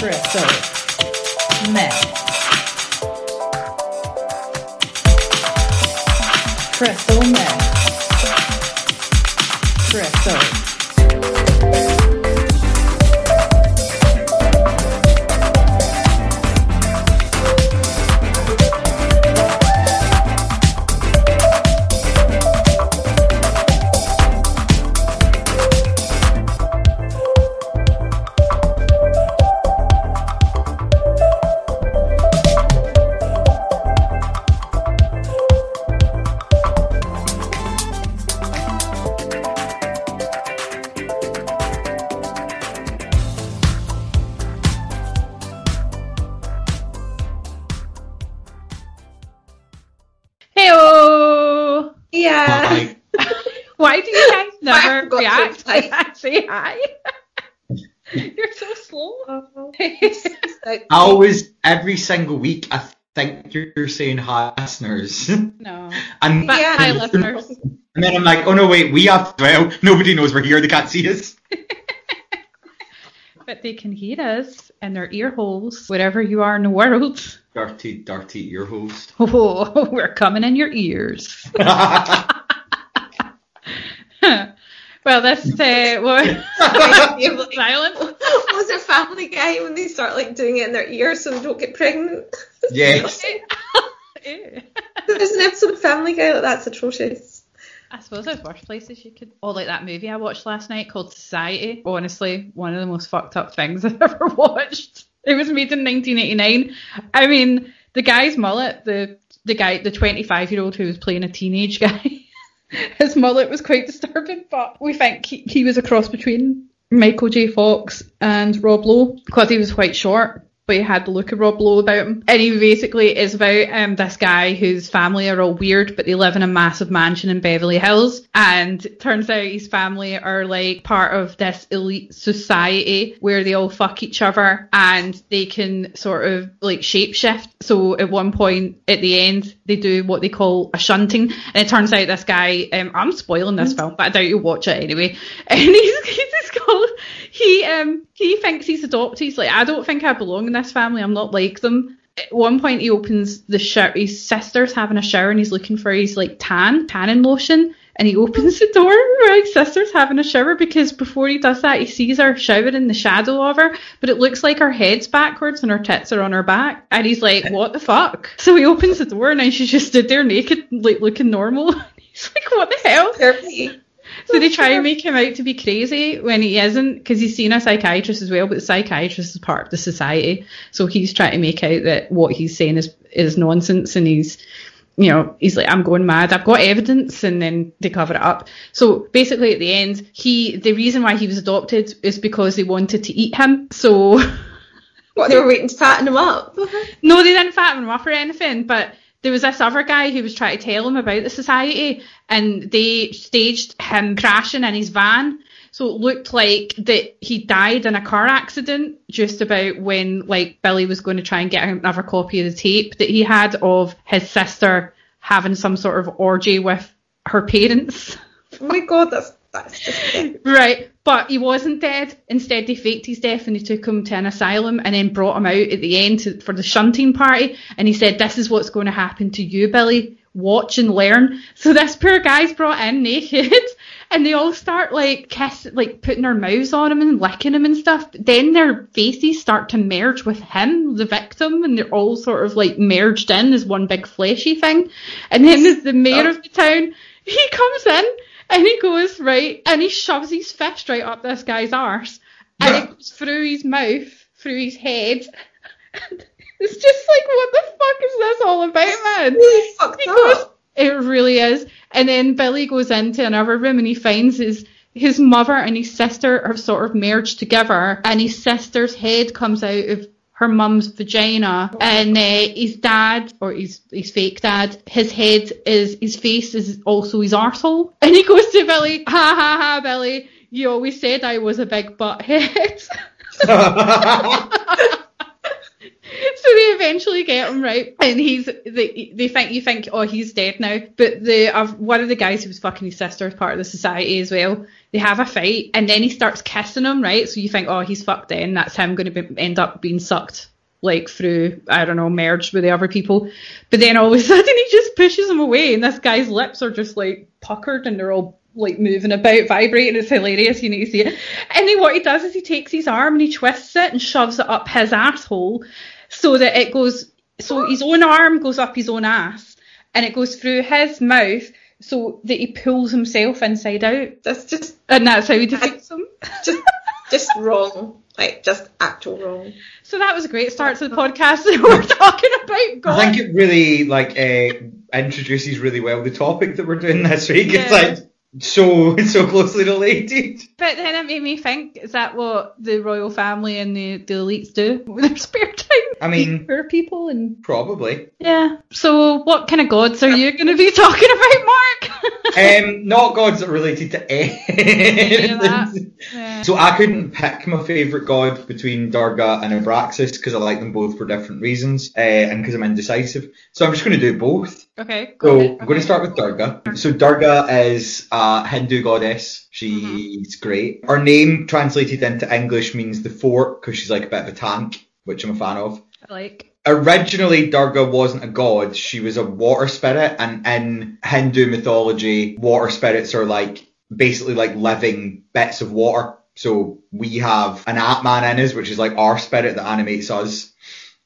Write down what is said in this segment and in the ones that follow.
Crystal Meth. Crystal Meth. Always, every single week, I think you're saying hi, listeners. no. and, But Yeah. hi, listeners. and then I'm like, oh no, wait, we have, well, nobody knows we're here, they can't see us. But they can hear us in their ear holes, wherever you are in the world. Dirty, dirty ear holes. Oh, we're coming in your ears. Well, this uh, what silence. Was it Family Guy when they start like doing it in their ear so they don't get pregnant? yes. There's an episode of Family Guy like that's atrocious. I suppose there's worse places you could. Oh, like that movie I watched last night called Society. Honestly, one of the most fucked up things I've ever watched. It was made in 1989. I mean, the guy's mullet, the the guy, the 25 year old who was playing a teenage guy, his mullet was quite disturbing. But we think he, he was a cross between Michael J. Fox and Rob Lowe because he was quite short. But he had the look of Rob Lowe about him. And he basically is about um, this guy whose family are all weird, but they live in a massive mansion in Beverly Hills. And turns out his family are like part of this elite society where they all fuck each other and they can sort of like shapeshift. So at one point at the end, they do what they call a shunting. And it turns out this guy, um, I'm spoiling this film, but I doubt you'll watch it anyway. And he's, he's called, he, um, he thinks he's adopted. He's like, I don't think I belong in this family. I'm not like them. At one point, he opens the shower. His sister's having a shower, and he's looking for his like tan tanning lotion. And he opens the door where his sister's having a shower because before he does that, he sees her showering in the shadow of her, but it looks like her head's backwards and her tits are on her back. And he's like, "What the fuck?" So he opens the door, and she just stood there naked, like looking normal. He's like, "What the hell?" Therapy. So they try and make him out to be crazy when he isn't, because he's seen a psychiatrist as well, but the psychiatrist is part of the society. So he's trying to make out that what he's saying is is nonsense, and he's, you know, he's like, I'm going mad. I've got evidence, and then they cover it up. So basically, at the end, he the reason why he was adopted is because they wanted to eat him. So What they were waiting to fatten him up. no, they didn't fatten him up or anything, but there was this other guy who was trying to tell him about the society, and they staged him crashing in his van. So it looked like that he died in a car accident just about when like Billy was going to try and get another copy of the tape that he had of his sister having some sort of orgy with her parents. Oh my god, that's that's just Right, but he wasn't dead. Instead, they faked his death and they took him to an asylum and then brought him out at the end to, for the shunting party. And he said, "This is what's going to happen to you, Billy. Watch and learn." So this poor guy's brought in naked, and they all start like kissing, like putting their mouths on him and licking him and stuff. But then their faces start to merge with him, the victim, and they're all sort of like merged in as one big fleshy thing. And then there's the mayor of the town. He comes in and he goes right and he shoves his fist right up this guy's arse and it goes through his mouth, through his head. it's just like, what the fuck is this all about, man? really He goes, up. It really is. And then Billy goes into another room and he finds his his mother and his sister have sort of merged together, and his sister's head comes out of her mum's vagina, and uh, his dad or his his fake dad, his head is his face is also his arsehole. And he goes to Billy, ha ha ha, Billy, you always said I was a big butt head. so they eventually get him right, and he's they, they think you think oh he's dead now, but the uh, one of the guys who was fucking his sister is part of the society as well. They have a fight, and then he starts kissing him, right? So you think oh he's fucked then, that's him going to end up being sucked like through I don't know merged with the other people, but then all of a sudden he just pushes him away, and this guy's lips are just like puckered and they're all like moving about, vibrating. It's hilarious. You need to see it. And then what he does is he takes his arm and he twists it and shoves it up his asshole so that it goes. So his own arm goes up his own ass and it goes through his mouth so that he pulls himself inside out. That's just And that's how he defeats him. just just wrong. Like just actual wrong. So that was a great start to the podcast. that We're talking about God. I think it really like uh, introduces really well the topic that we're doing this week. It's Yeah. like so so closely related. But then it made me think, is that what the royal family and the, the elites do with their spare time? I mean- poor people and Probably. yeah. So what kind of gods are you going to be talking about, Mark? Um, not gods that related to Any anything. Yeah. So I couldn't pick my favourite god between Durga and Abraxas because I like them both for different reasons uh, and because I'm indecisive. So I'm just going to do both. Okay. go So ahead. I'm going to start with Durga. So Durga is a Hindu goddess. She's Mm-hmm. great. Her name translated into English means the fort because she's like a bit of a tank, which I'm a fan of. I like. Originally, Durga wasn't a god. She was a water spirit, and in Hindu mythology, water spirits are like basically like living bits of water. So we have an Atman in us, which is like our spirit that animates us.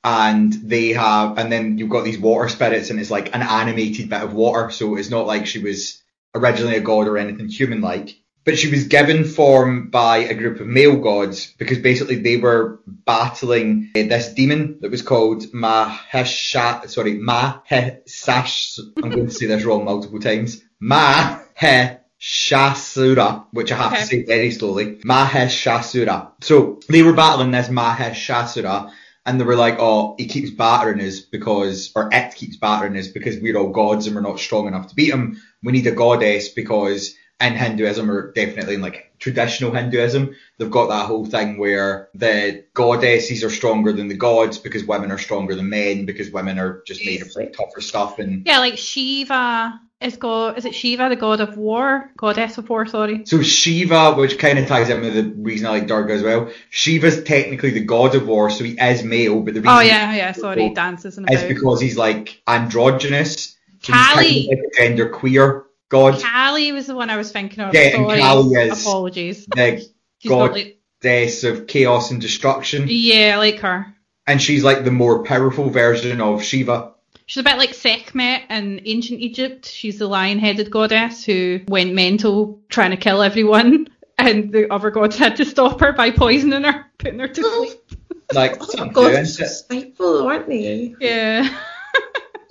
And they have, and then you've got these water spirits, and it's like an animated bit of water. So it's not like she was originally a god or anything human like. But she was given form by a group of male gods because basically they were battling uh, this demon that was called Mahesha, sorry, Mahesash. I'm going to say this wrong multiple times. Maheshasura, which I have Okay. to say very slowly. Maheshasura. So they were battling this Maheshasura and they were like, oh, he keeps battering us because, or it keeps battering us because we're all gods and we're not strong enough to beat him. We need a goddess because in Hinduism, or definitely in like traditional Hinduism, they've got that whole thing where the goddesses are stronger than the gods because women are stronger than men because women are just made of Easily. tougher stuff and Yeah, like Shiva is god. Is it Shiva, the god of war, goddess of war? Sorry. So Shiva, which kind of ties in with the reason I like Durga as well, Shiva's technically the god of war, so he is male, but the reason Oh yeah, yeah. Sorry, dances and is because he's like androgynous. So he's kind of like gender queer god. Kali was the one I was thinking of. Yeah, and Sorry. Kali is- Apologies. The She's god got, like, goddess of chaos and destruction. yeah, I like her. And she's like the more powerful version of Shiva. She's a bit like Sekhmet in ancient Egypt. She's the lion-headed goddess who went mental trying to kill everyone, and the other gods had to stop her by poisoning her, putting her to sleep. Like Oh, something God, to do, they're isn't so spiteful, aren't they? Yeah.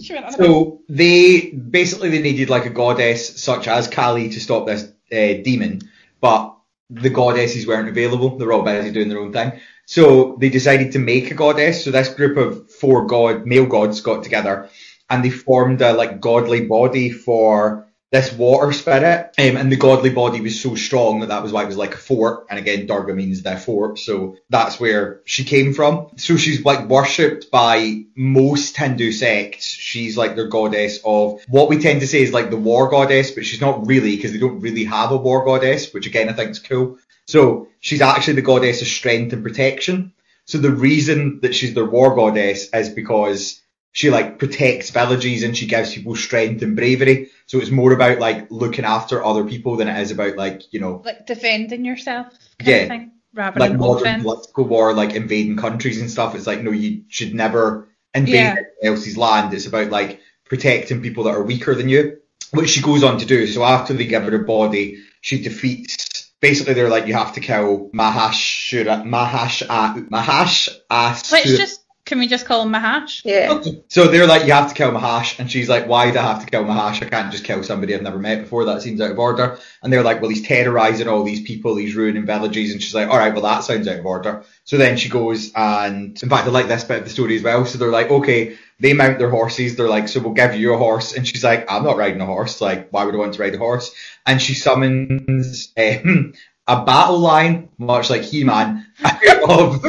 She went on a So they basically they needed like a goddess such as Kali to stop this uh, demon, but the goddesses weren't available. They were all busy doing their own thing. So they decided to make a goddess. So this group of four god male gods got together and they formed a like godly body for this water spirit. Um, and the godly body was so strong that that was why it was like a fort. And again, Durga means the fort. So that's where she came from. So she's like worshipped by most Hindu sects. She's like their goddess of what we tend to say is like the war goddess, but she's not really because they don't really have a war goddess, which again I think is cool. So she's actually the goddess of strength and protection. So the reason that she's their war goddess is because she like protects villages and she gives people strength and bravery. So it's more about like looking after other people than it is about like, you know, like defending yourself kind Yeah. of thing, rather like than modern offense. political war, like invading countries and stuff. It's like, no, you should never invade Yeah. else's land. It's about like protecting people that are weaker than you, which she goes on to do. So after they give her a body, she defeats. Basically, they're like, you have to kill Mahashura, Mahash, uh, Mahash, Let's just can we just call him Mahash? Yeah. so they're like, you have to kill Mahash, and she's like, why do I have to kill Mahash? I can't just kill somebody I've never met before. That seems out of order. And they're like, well, he's terrorizing all these people, he's ruining villages, and she's like, all right, well, that sounds out of order. So then she goes and, in fact, I like this bit of the story as well. So they're like, okay, they mount their horses. They're like, so we'll give you a horse. And she's like, I'm not riding a horse. Like, why would I want to ride a horse? And she summons um, a battle line, much like He-Man, of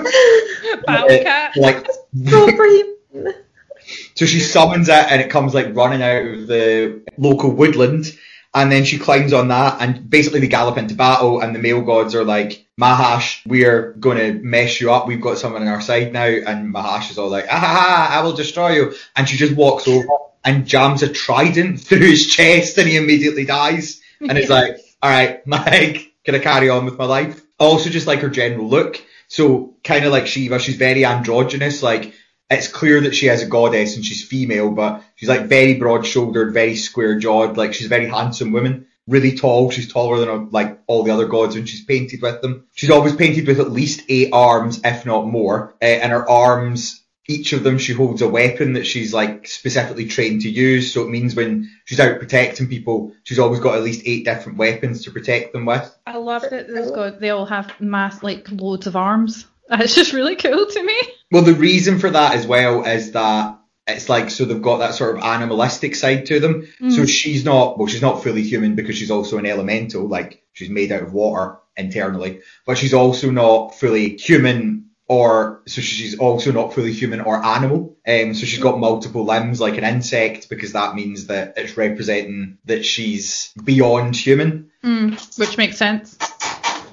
Battle cat. like So she summons it and it comes like running out of the local woodland. And then she climbs on that and basically they gallop into battle and the male gods are like, Mahash, we're going to mess you up. We've got someone on our side now. And Mahash is all like, ah, ha, ha, I will destroy you. And she just walks over and jams a trident through his chest and he immediately dies. And it's like, all right, Mike, can I carry on with my life? Also just like her general look. So kind of like Shiva, she's very androgynous. Like it's clear that she has a goddess and she's female, but she's like very broad shouldered, very square jawed. Like she's a very handsome woman. Really tall. She's taller than uh, like all the other gods when she's painted with them. She's always painted with at least eight arms, if not more. Uh, and her arms, each of them, she holds a weapon that she's like specifically trained to use. So it means when she's out protecting people, she's always got at least eight different weapons to protect them with. I love that those god they all have mass like loads of arms. It's just really cool to me. Well, the reason for that as well is that it's like so they've got that sort of animalistic side to them. Mm. So she's not well, she's not fully human because she's also an elemental, like she's made out of water internally, but she's also not fully human or so she's also not fully human or animal. Um, so she's got multiple limbs like an insect because that means that it's representing that she's beyond human. Mm, which makes sense.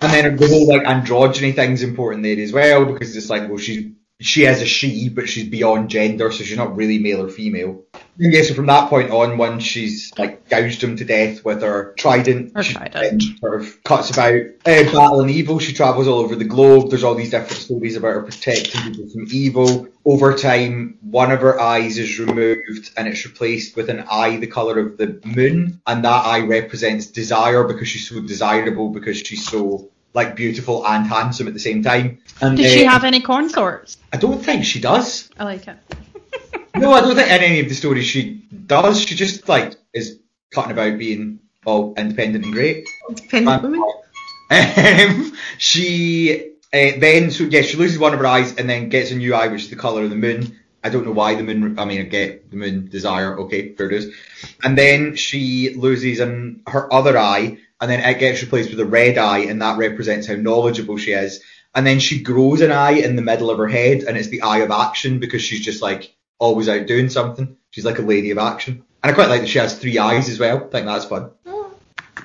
And then the whole like androgyny thing's important there as well because it's like, well, she's she is a she, but she's beyond gender, so she's not really male or female. And yeah, so from that point on, once she's like gouged him to death with her trident, Her she trident. sort of cuts about uh, battling evil. She travels all over the globe. There's all these different stories about her protecting people from evil. Over time, one of her eyes is removed and it's replaced with an eye the color of the moon, and that eye represents desire because she's so desirable because she's so like beautiful and handsome at the same time. And Did she uh, have any consorts? I don't think she does. I like it. No, I don't think in any of the stories she does. She just like is cutting about being all independent and great. Independent woman. Um, she uh, then so yeah she loses one of her eyes and then gets a new eye which is the color of the moon. I don't know why the moon. I mean, I get the moon desire. Okay, fair dues. And then she loses an, her other eye, and then it gets replaced with a red eye, and that represents how knowledgeable she is. And then she grows an eye in the middle of her head, and it's the eye of action because she's just like always out doing something. She's like a lady of action. And I quite like that she has three eyes as well. I think that's fun. Oh,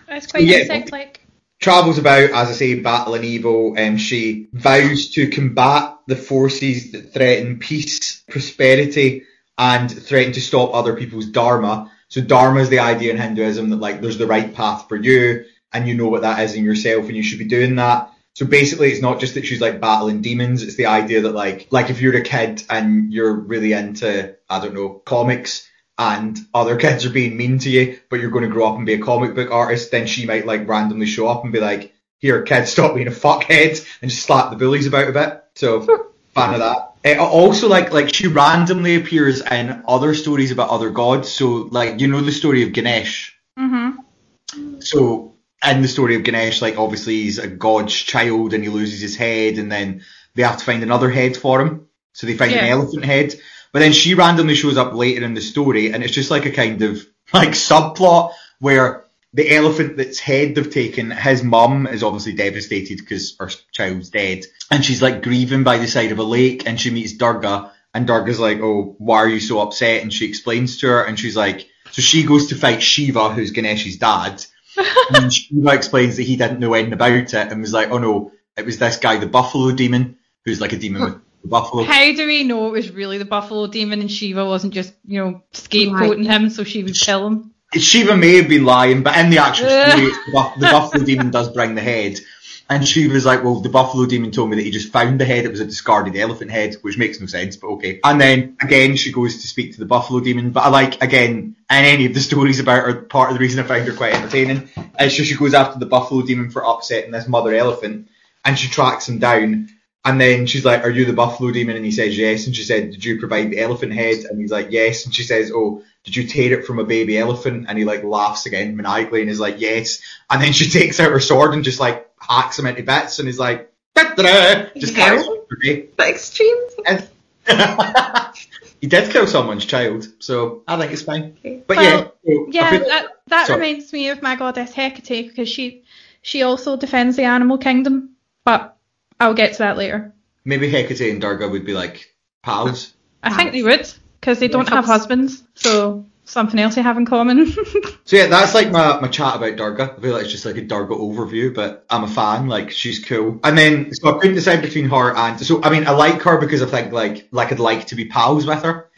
that's quite Yeah. insect-like. travels about, as I say, battling evil, and she vows to combat the forces that threaten peace, prosperity, and threaten to stop other people's dharma. So dharma is the idea in Hinduism that like there's the right path for you, and you know what that is in yourself, and you should be doing that. So basically, it's not just that she's like battling demons. It's the idea that like like if you're a kid and you're really into I don't know comics, and other kids are being mean to you, but you're going to grow up and be a comic book artist, then she might like randomly show up and be like, "Here, kid, stop being a fuckhead," and just slap the bullies about a bit. So, fan of that. Uh, also, like like she randomly appears in other stories about other gods. So, like you know the story of Ganesh. Mm-hmm. So in the story of Ganesh, like obviously he's a god's child and he loses his head, and then they have to find another head for him. So they find an elephant head. But then she randomly shows up later in the story, and it's just like a kind of like subplot where the elephant that's head they've taken, his mum is obviously devastated because her child's dead, and she's like grieving by the side of a lake, and she meets Durga, and Durga's like, "Oh, why are you so upset?" And she explains to her, and she's like, so she goes to fight Shiva, who's Ganesh's dad, and Shiva explains that he didn't know anything about it, and was like, "Oh no, it was this guy, the Buffalo Demon, who's like a demon with the buffalo." How do we know it was really the Buffalo Demon and Shiva wasn't just, you know, scapegoating him so she would kill him? Shiva may have been lying, but in the actual story, the, buff- the Buffalo Demon does bring the head. And Shiva's like, well, the Buffalo Demon told me that he just found the head. It was a discarded elephant head, which makes no sense, but okay. And then again, she goes to speak to the Buffalo Demon. But I like, again, in any of the stories about her, part of the reason I find her quite entertaining is so she goes after the Buffalo Demon for upsetting this mother elephant, and she tracks him down. And then she's like, Are you the Buffalo Demon? And he says, Yes. And she said, Did you provide the elephant head? And he's like, Yes. And she says, Oh, did you tear it from a baby elephant? And he like laughs again maniacally and is like, Yes. And then she takes out her sword and just like hacks him into bits and he's like, "Da-da-da," just Yeah. her. Eh? The extremes. And- he did kill someone's child, so I think it's fine. But Well, yeah, so Yeah, like- that, that Sorry. reminds me of my goddess Hecate because she she also defends the animal kingdom, but I'll get to that later. maybe Hecate and Durga would be like pals. I think they would because they don't have husbands, so something else they have in common. So yeah, that's like my, my chat about Durga. I feel like it's just like a Durga overview, but I'm a fan. Like she's cool. And then so I couldn't decide between her and so I mean I like her because I think like like I'd like to be pals with her.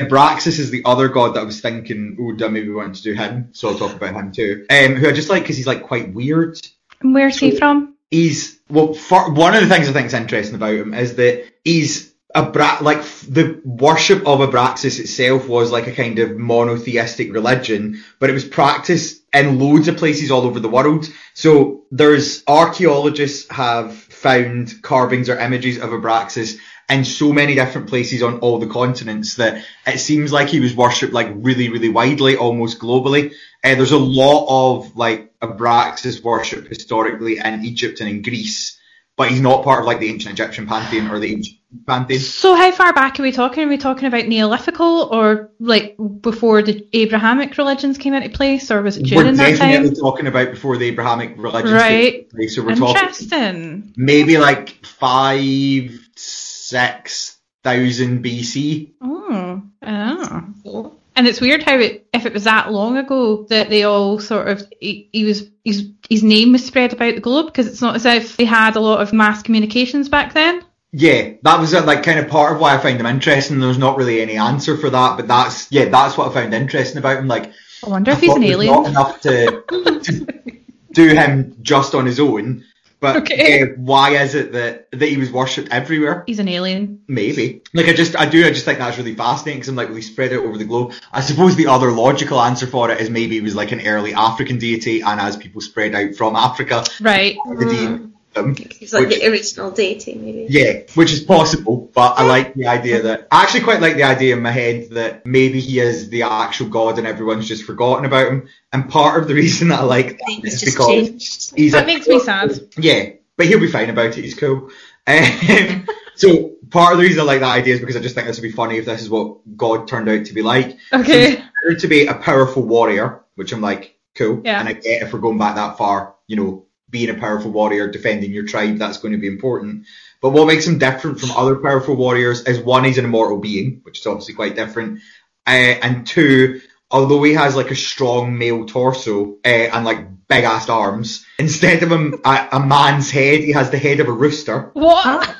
Abraxas is the other god that I was thinking, oh, I maybe want to do him, so I'll talk about him too. Um, who I just like because he's like quite weird. And Where's he from? He's well, for, one of the things I think is interesting about him is that he's a bra- like the worship of Abraxas itself was like a kind of monotheistic religion, but it was practiced in loads of places all over the world. So there's archaeologists have found carvings or images of Abraxas in so many different places on all the continents that it seems like he was worshipped like really, really widely, almost globally. Uh, there's a lot of like Abraxas worship historically in Egypt and in Greece, but he's not part of like the ancient Egyptian pantheon or the ancient pantheon. So how far back are we talking? Are we talking about Neolithical or like before the Abrahamic religions came into place, or was it during We're during that definitely talking about before the Abrahamic religions Right. took place. So we're talking Interesting. maybe like five, six thousand BC. Oh, oh. And it's weird how it, if it was that long ago that they all sort of he, he was his his name was spread about the globe because it's not as if they had a lot of mass communications back then. Yeah, that was uh, like kind of part of why I find him interesting. There's not really any answer for that, but that's yeah, that's what I found interesting about him. Like I wonder if I he's an alien. Not enough to, to do him just on his own. But Okay. yeah, why is it that that he was worshipped everywhere? He's an alien. Maybe. Like I just, I do, I just think that's really fascinating because I'm like, we spread out over the globe. I suppose the other logical answer for it is maybe he was like an early African deity, and as people spread out from Africa, Right. the deity. Um, He's like which- the original deity, maybe. yeah, which is possible, but I like the idea that I actually quite like the idea in my head that maybe he is the actual god and everyone's just forgotten about him. And part of the reason that I like that He's is just because changed. he's That a makes me sad. yeah, but he'll be fine about it. He's cool. Um, so part of the reason I like that idea is because I just think this would be funny if this is what God turned out to be like. Okay. Considered to be a powerful warrior, which I'm like, cool. Yeah. And I get if we're going back that far, you know, being a powerful warrior, defending your tribe, that's going to be important. But what makes him different from other powerful warriors is one, he's an immortal being, which is obviously quite different. Uh, and two, although he has like a strong male torso uh, and like big ass arms, instead of him, a, a man's head, he has the head of a rooster. What?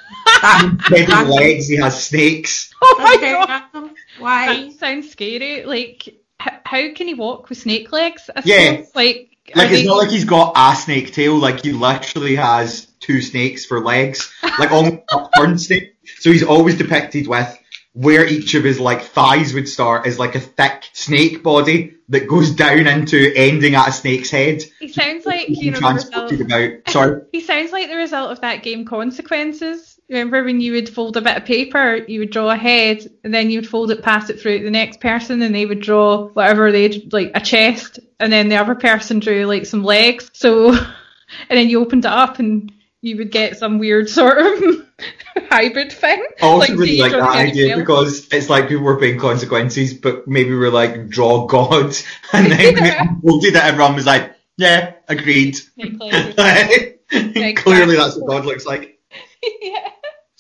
Instead of legs, he has snakes. Oh my Okay, god. Why? That sounds scary. Like, h- how can he walk with snake legs? I Yeah. suppose? Like, Like it's not like he's got a snake tail. Like he literally has two snakes for legs, like almost a snake. So he's always depicted with where each of his like thighs would start is like a thick snake body that goes down into ending at a snake's head. he sounds like you know the result. transported about. Sorry. He sounds like the result of that game Consequences. Remember when you would fold a bit of paper, you would draw a head, and then you would fold it, pass it through to the next person, and they would draw whatever they like a chest, and then the other person drew like some legs. So, and then you opened it up, and you would get some weird sort of hybrid thing. I also Like, really like that idea because it's like people were paying consequences, but maybe we're like draw God, and then Yeah. we did it. Everyone was like, yeah, agreed. Clearly, that's what God looks like. yeah.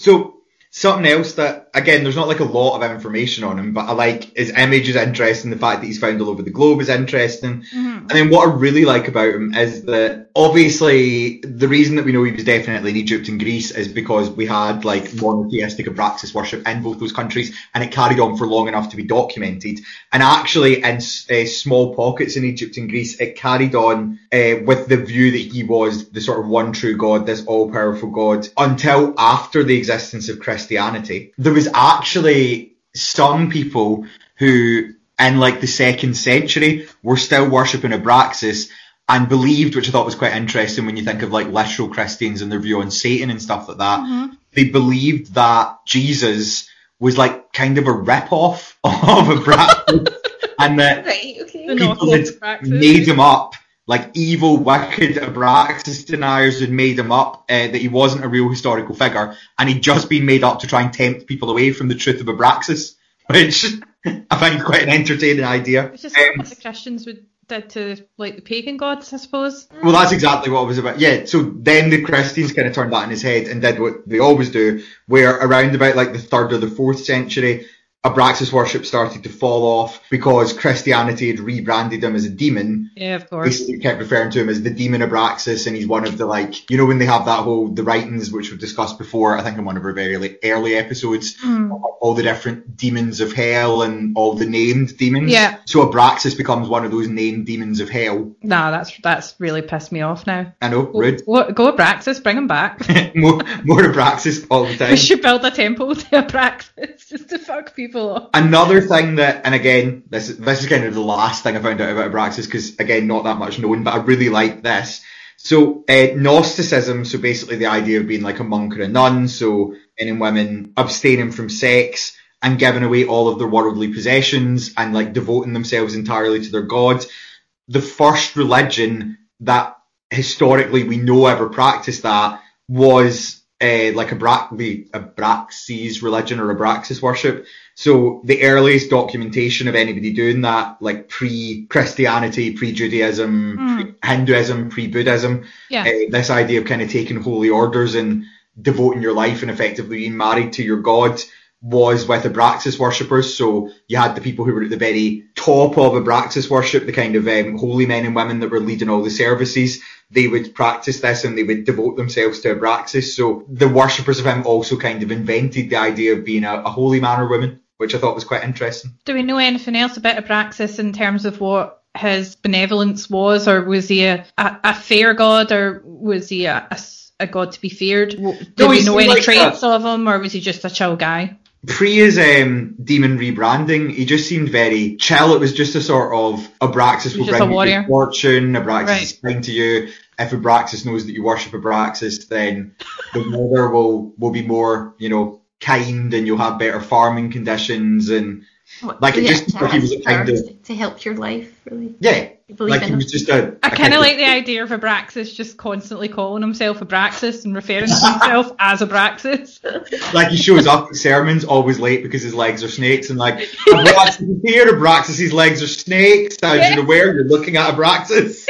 So something else that again, there's not like a lot of information on him, but I like his image is interesting. The fact that he's found all over the globe is interesting. Mhm. And then what I really like about him is that obviously the reason that we know he was definitely in Egypt and Greece is because we had like monotheistic Abraxas worship in both those countries, and it carried on for long enough to be documented. And actually, in uh, small pockets in Egypt and Greece, it carried on uh, with the view that he was the sort of one true God, this all-powerful God, until after the existence of Christianity. There was actually some people who in like the second century were still worshipping Abraxas and believed, which I thought was quite interesting when you think of like literal Christians and their view on Satan and stuff like that. Mhm. They believed that Jesus was like kind of a rip-off of Abraxas and that Right, okay. People had made him up. Like evil, wicked Abraxas deniers had made him up, uh, that he wasn't a real historical figure, and he'd just been made up to try and tempt people away from the truth of Abraxas, which I find quite an entertaining idea. It's just sort Um, what the Christians would did to like the pagan gods, I suppose. Well, that's exactly what it was about. Yeah, so then the Christians kind of turned that in his head and did what they always do, where around about like the third or the fourth century, Abraxas worship started to fall off because Christianity had rebranded him as a demon. Yeah, of course. Basically kept referring to him as the demon Abraxas and he's one of the like, you know when they have that whole, the writings which we've discussed before, I think in one of our very like, early episodes, Hmm. all the different demons of hell and all the named demons. Yeah. So Abraxas becomes one of those named demons of hell. Nah, that's that's really pissed me off now. I know, rude. What, go Abraxas, bring him back. more, more Abraxas all the time. we should build a temple to Abraxas just to fuck people Another thing that, and again, this is, this is kind of the last thing I found out about Abraxas because again, not that much known, but I really like this. So, uh, Gnosticism, so basically the idea of being like a monk or a nun, so men and women abstaining from sex and giving away all of their worldly possessions and like devoting themselves entirely to their god. The first religion that historically we know ever practiced that was uh, like a Bra- the Abraxas religion or Abraxas worship. So the earliest documentation of anybody doing that, like pre-Christianity, pre-Judaism, pre-Hinduism, pre-Buddhism, Yeah. uh, this idea of kind of taking holy orders and devoting your life and effectively being married to your god was with Abraxas worshippers. So you had the people who were at the very top of Abraxas worship, the kind of um, holy men and women that were leading all the services. They would practice this and they would devote themselves to Abraxas. So the worshippers of him also kind of invented the idea of being a, a holy man or woman, which I thought was quite interesting. Do we know anything else about Abraxas in terms of what his benevolence was, or was he a, a, a fair god, or was he a god to be feared? Do No, we know any like traits of him, or was he just a chill guy? Pre his um, demon rebranding, he just seemed very chill. It was just a sort of Abraxas will bring you warrior. fortune. Abraxas Right. is kind to you. If Abraxas knows that you worship Abraxas, then the weather will will be more, you know, kind, and you'll have better farming conditions. And Like, it yeah, just to like he was a kind of- to help your life, really. yeah, You believe like in he him. was just a. I a kind of like the idea of Abraxas just constantly calling himself Abraxas and referring to himself as Abraxas. like he shows up at sermons always late because his legs are snakes, and like Abraxas is here. Abraxas' his legs are snakes. As you're aware, you're looking at Abraxas.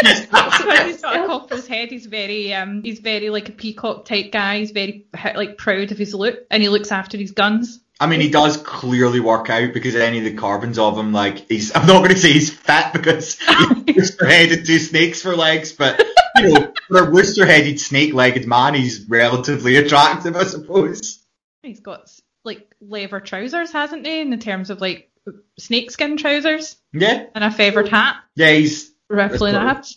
Because he's got a cock for his head, he's very um he's very like a peacock type guy. He's very like proud of his look, and he looks after his guns. I mean, he does clearly work out because any of the carbons of him, like, he's, I'm not going to say he's fat because he's rooster-headed two snakes for legs, but, you know, for a rooster-headed snake-legged man, he's relatively attractive, I suppose. He's got like leather trousers, hasn't he? In the terms of like snakeskin trousers Yeah, and a feathered hat, yeah, he's, ruffling hat.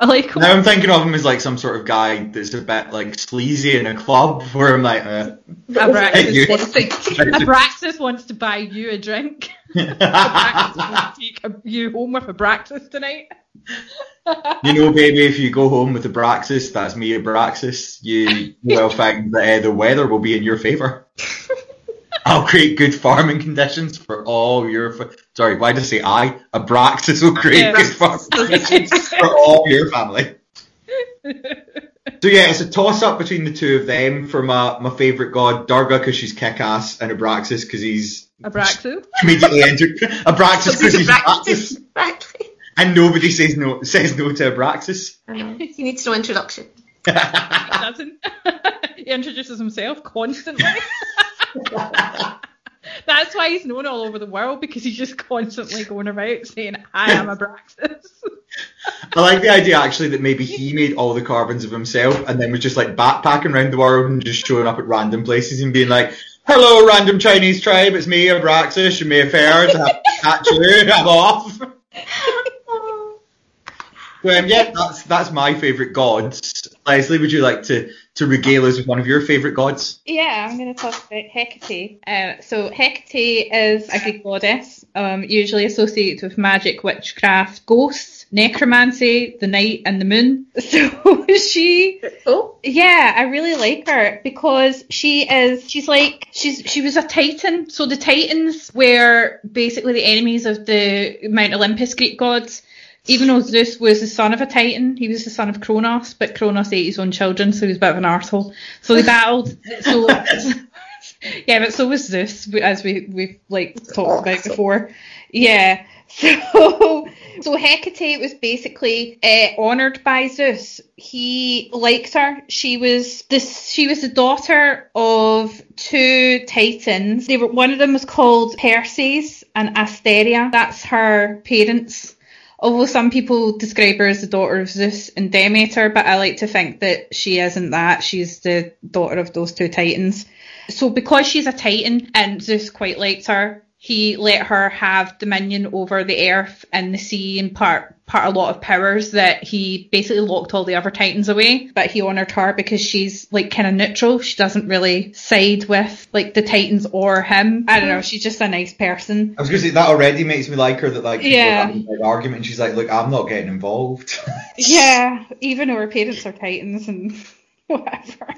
I like now I'm thinking of him as like some sort of guy that's a bit like sleazy in a club where I'm like, uh, Abraxas wants to, Abraxas wants to buy you a drink. Abraxas wants to take you home with Abraxas tonight. you know, baby, if you go home with Abraxas, that's me, Abraxas, you you will find that uh, the weather will be in your favour. I'll create good farming conditions for all your. Fa- Sorry, why did I say I? Abraxas will create Yeah. good farming conditions for all your family. So yeah, it's a toss up between the two of them for my, my favourite god, Durga because she's kick ass, and Abraxas because he's Abraxas. immediately entered. Abraxas because he's Abraxas, Exactly. and nobody says no says no to Abraxas. I know. He needs no introduction. doesn't. he introduces himself constantly. That's why he's known all over the world because he's just constantly going about saying, "I am a Abraxas." I like the idea actually that maybe he made all the carbons of himself and then was just like backpacking around the world and just showing up at random places and being like, "Hello, random Chinese tribe, it's me, Abraxas. You may have heard. I catch you. I'm off." So, um, yeah, that's that's my favourite gods. Leslie, would you like to to regale us with one of your favourite gods? Yeah, I'm going to talk about Hecate. Uh, so Hecate is a Greek goddess, um, usually associated with magic, witchcraft, ghosts, necromancy, the night, and the moon. So she Oh, Yeah, I really like her because she is she's like she's she was a titan. So the titans were basically the enemies of the Mount Olympus Greek gods. Even though Zeus was the son of a titan, he was the son of Kronos, but Kronos ate his own children, so he was a bit of an arsehole. So they battled so Yeah, but so was Zeus, as we we've like talked about before. Yeah. So, so Hecate was basically uh, honored by Zeus. He liked her. She was this. She was the daughter of two titans. They were one of them was called Perses and Asteria. That's her parents. Although some people describe her as the daughter of Zeus and Demeter, but I like to think that she isn't that. She's the daughter of those two titans. So because she's a titan and Zeus quite liked her, he let her have dominion over the earth and the sea and part part a lot of powers that he basically locked all the other titans away. But he honored her because she's like kind of neutral. She doesn't really side with like the titans or him. I don't know. Mm-hmm. She's just a nice person. I was going to say that already makes me like her. That like people Yeah. an argument, and she's like, "Look, I'm not getting involved." yeah. Even though her parents are titans and whatever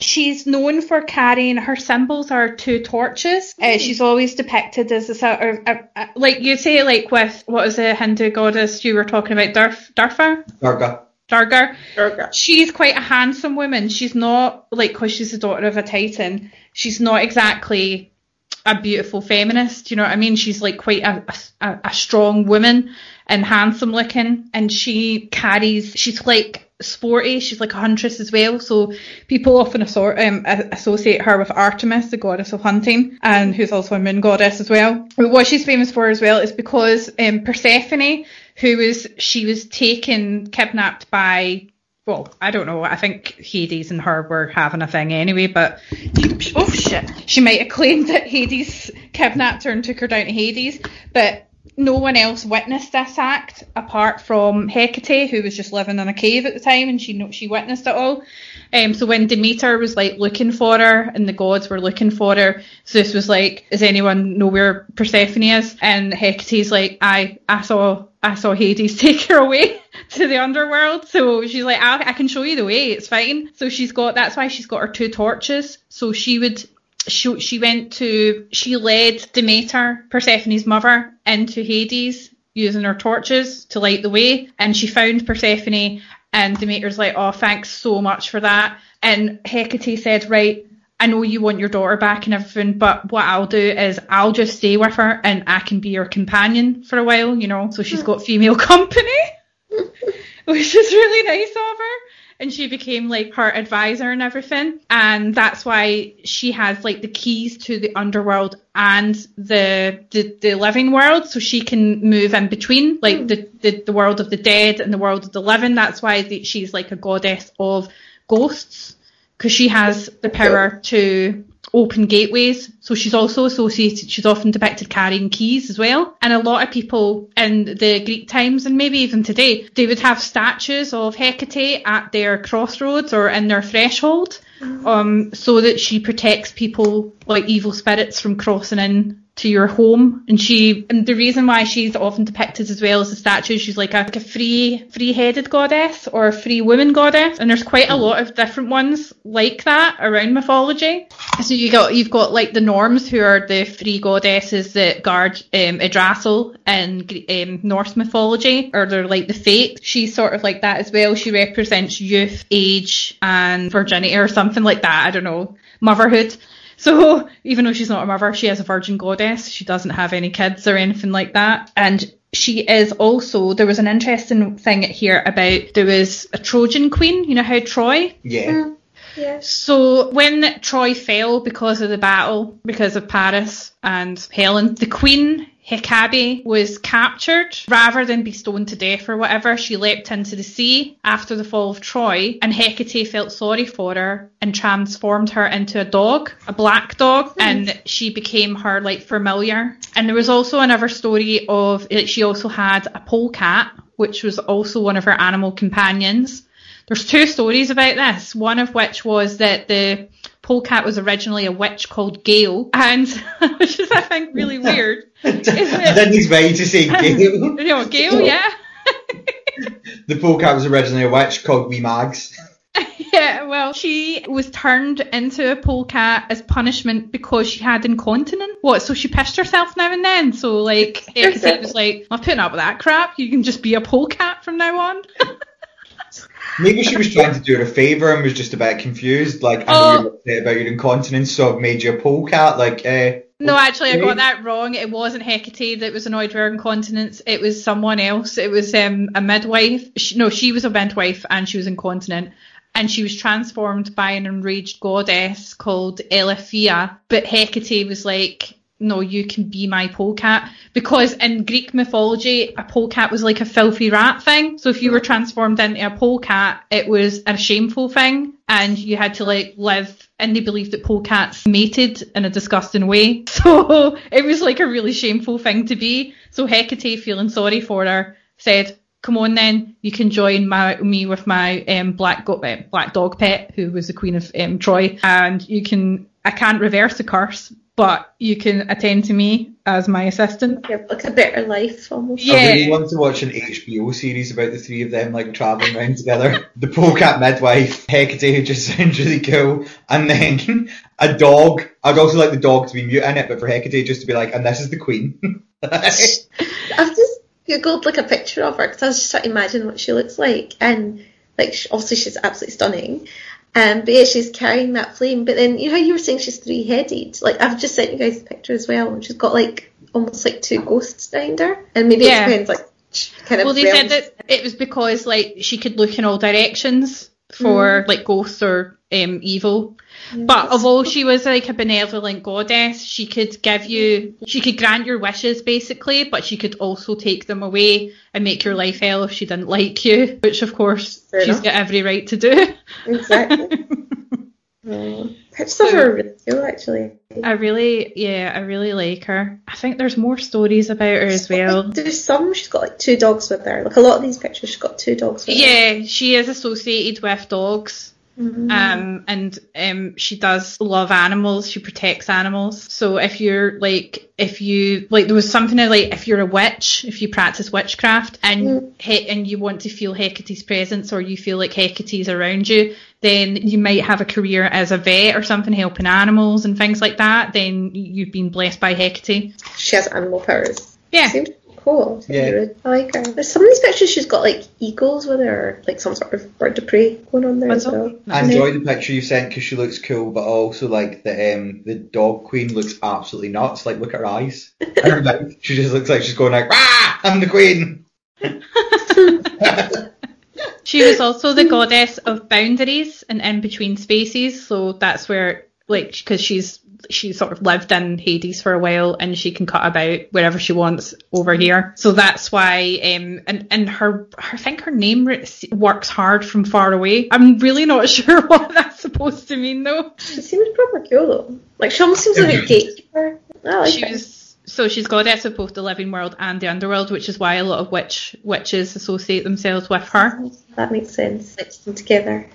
She's known for carrying her symbols are two torches. Uh, hmm. she's always depicted as a sort of a, a, like you say, like with what was the Hindu goddess you were talking about, Durf, Durfa, Durga. Durga. Durga. She's quite a handsome woman. She's not like because she's the daughter of a titan. She's not exactly a beautiful feminist. You know what I mean? She's like quite a, a, a strong woman and handsome looking, and she carries. She's like sporty. She's like a huntress as well. So people often assort, um, associate her with Artemis, the goddess of hunting, and who's also a moon goddess as well. But what she's famous for as well is because um, Persephone, who was she was taken kidnapped by well, I don't know. I think Hades and her were having a thing anyway, but oh shit, she might have claimed that Hades kidnapped her and took her down to Hades, but no one else witnessed this act apart from Hecate, who was just living in a cave at the time, and she she witnessed it all. Um, so when Demeter was like looking for her and the gods were looking for her, Zeus was like, "Does anyone know where Persephone is?" And Hecate's like, "I I saw I saw Hades take her away to the underworld." So she's like, I, "I can show you the way. It's fine." So she's got that's why she's got her two torches. So she would she she went to she led Demeter, Persephone's mother, into Hades using her torches to light the way, and she found Persephone, and Demeter's like, "Oh, thanks so much for that." And Hecate said, "Right." I know you want your daughter back and everything, but what I'll do is I'll just stay with her and I can be your companion for a while, you know. So she's hmm. got female company, which is really nice of her and she became like her advisor and everything. And that's why she has like the keys to the underworld and the the, the living world. So she can move in between like the, the the world of the dead and the world of the living. That's why the, she's like a goddess of ghosts. Because she has the power to open gateways. So she's also associated, she's often depicted carrying keys as well. And a lot of people in the Greek times and maybe even today, they would have statues of Hecate at their crossroads or in their threshold. Um, so that she protects people like evil spirits from crossing in to your home. And she, and the reason why she's often depicted as well as a statue, she's like a, like a free, free-headed goddess or a free woman goddess. And there's quite a lot of different ones like that around mythology. So you got, you've got like the Norns who are the free goddesses that guard um, in um, Norse mythology, or they're like the Fates. She's sort of like that as well. She represents youth, age, and virginity or something like that. I don't know, motherhood. So even though she's not a mother, she is a virgin goddess. She doesn't have any kids or anything like that. And she is also there was an interesting thing here about there was a Trojan queen. You know how Troy Yeah. Mm-hmm. Yes. so when Troy fell because of the battle, because of Paris and Helen, the queen Hecate was captured rather than be stoned to death or whatever. She leapt into the sea after the fall of Troy, and Hecate felt sorry for her and transformed her into a dog, a black dog, hmm. and she became her like familiar. And there was also another story of she also had a polecat, which was also one of her animal companions. There's two stories about this. One of which was that the polecat was originally a witch called Gale, and which is I think really weird. I didn't expect you to say Gale. You know, Gale, yeah, the polecat was originally a witch called Wee Mags. yeah. Well, she was turned into a polecat as punishment because she had incontinence. What? So she pissed herself now and then. So like, it was like, "I'm putting up with that crap. You can just be a polecat from now on." Maybe she was trying to do her a favour and was just a bit confused. Like, I know Oh. you're upset about your incontinence, so I've made you a polecat. Like, uh, No, actually, I got that wrong. It wasn't Hecate that was annoyed with her incontinence. It was someone else. It was um, a midwife. She, no, she was a midwife and she was incontinent. And she was transformed by an enraged goddess called Eileithyia. But Hecate was like, no, you can be my polecat. Because in Greek mythology, a polecat was like a filthy rat thing. So if you were transformed into a polecat, it was a shameful thing. And you had to like live, and they believed that polecats mated in a disgusting way. So it was like a really shameful thing to be. So Hecate, feeling sorry for her, said, come on then, you can join my, me with my um, black go- uh, black dog pet, who was the queen of um, Troy, and you can, I can't reverse the curse, but you can attend to me as my assistant. Yeah, like a better life almost. Yeah. I really want to watch an HBO series about the three of them, like, travelling around together. The polecat midwife, Hecate, who just sounds really cool, and then a dog. I'd also like the dog to be mute in it, but for Hecate just to be like, and this is the queen. I've just googled like a picture of her because I was just trying to imagine what she looks like, and like obviously she's absolutely stunning. Um, but yeah, she's carrying that flame. But then you know how you were saying she's three headed. Like I've just sent you guys the picture as well, and she's got like almost like two ghosts behind her, and maybe Yeah. it depends like kind of. Well, they said that it was because like she could look in all directions for like ghosts or um, evil. But although she was like a benevolent goddess, she could give you, she could grant your wishes basically, but she could also take them away and make your life hell if she didn't like you, which of course Fair she's enough. got every right to do. Exactly. oh, pictures of her are really cool actually. I really, yeah, I really like her. I think there's more stories about her as well. There's some she's got like two dogs with her. Like a lot of these pictures, she's got two dogs with her. Yeah, she is associated with dogs. Mhm. Um, and um, she does love animals. She protects animals. So if you're like, if you like, there was something like if you're a witch, if you practice witchcraft, and he- and you want to feel Hecate's presence, or you feel like Hecate's around you, then you might have a career as a vet or something, helping animals and things like that. Then you've been blessed by Hecate. She has animal powers. Yeah. Seems cool. Yeah. I like her. There's some of these pictures she's got like eagles with her, or, like some sort of bird of prey going on there What's as well. I enjoy the picture you sent because she looks cool, but also like the um the dog queen looks absolutely nuts. Like look at her eyes. Her mouth, she just looks like she's going like, "Rah! I'm the queen." She was also the goddess of boundaries and in between spaces, so that's where, like, because she's she sort of lived in Hades for a while and she can cut about wherever she wants over here. So that's why, um, and and her, her I think her name works hard from far away. I'm really not sure what that's supposed to mean though. She seems proper cool though. Like she almost seems like a gatekeeper. I like She her. was so she's goddess of both the living world and the underworld, which is why a lot of witch witches associate themselves with her. That makes sense. Mixed them together.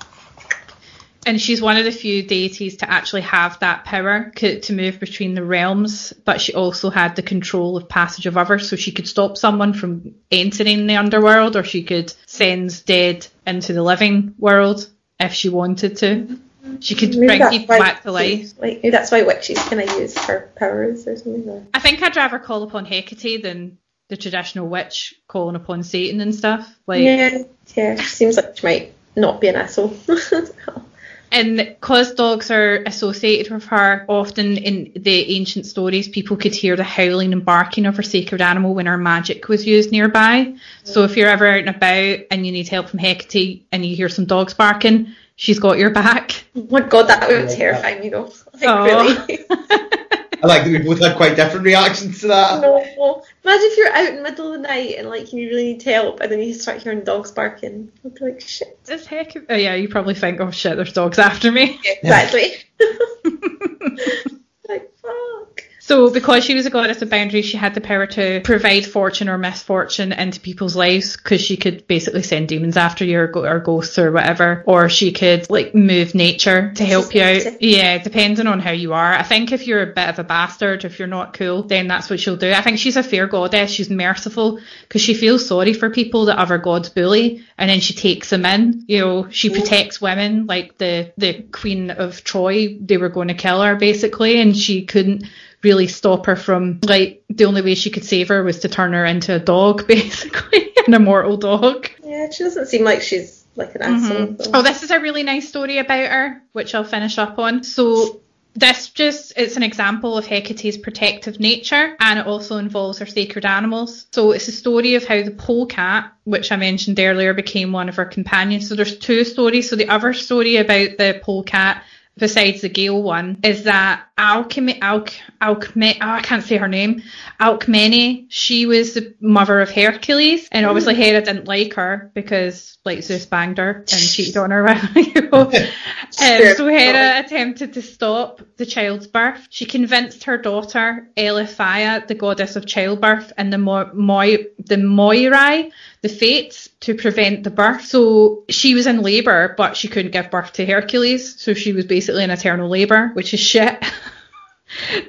And she's one of the few deities to actually have that power to move between the realms, but she also had the control of passage of others, so she could stop someone from entering the underworld, or she could send dead into the living world if she wanted to. She could Maybe bring people back to life. Like that's why witches kind of use her powers or something. Or... I think I'd rather call upon Hecate than the traditional witch calling upon Satan and stuff. Like, yeah, yeah. Seems like she might not be an asshole. And because dogs are associated with her, often in the ancient stories, people could hear the howling and barking of her sacred animal when her magic was used nearby. So if you're ever out and about and you need help from Hecate and you hear some dogs barking, she's got your back. oh my god, that would terrify me though. Like Aw. really. Oh. I like that we both had quite different reactions to that. no. Imagine if you're out in the middle of the night and like you really need help and then you start hearing dogs barking. I'd be like, shit. Is Hecate? Oh yeah, you probably think, oh shit, there's dogs after me. Exactly. like, fuck. So, because she was a goddess of boundaries, she had the power to provide fortune or misfortune into people's lives because she could basically send demons after you or, go- or ghosts or whatever. Or she could like move nature to help you out. She's Yeah, depending on how you are. I think if you're a bit of a bastard, if you're not cool, then that's what she'll do. I think she's a fair goddess. She's merciful because she feels sorry for people that other gods bully, and then she takes them in. You know, she protects women like the the queen of Troy. They were going to kill her basically, and she couldn't really stop her from like the only way she could save her was to turn her into a dog basically an immortal dog Yeah, she doesn't seem like she's like an Mhm. asshole. Oh, this is a really nice story about her, which I'll finish up on. So this just it's an example of Hecate's protective nature and it also involves her sacred animals. So it's a story of how the polecat, which I mentioned earlier, became one of her companions. So there's two stories. So the other story about the polecat besides the Gale one is that Alchemy Alch Alchme oh, I can't say her name. Alcmene, she was the mother of Hercules and obviously Hera didn't like her because like Zeus banged her and cheated on her. you know. Um, so Hera attempted to stop the child's birth. She convinced her daughter Eileithyia, the goddess of childbirth, and the Mo- Moi- the Moirai, the Fates, to prevent the birth. So she was in labour, but she couldn't give birth to Hercules, so she was basically in eternal labour, which is shit.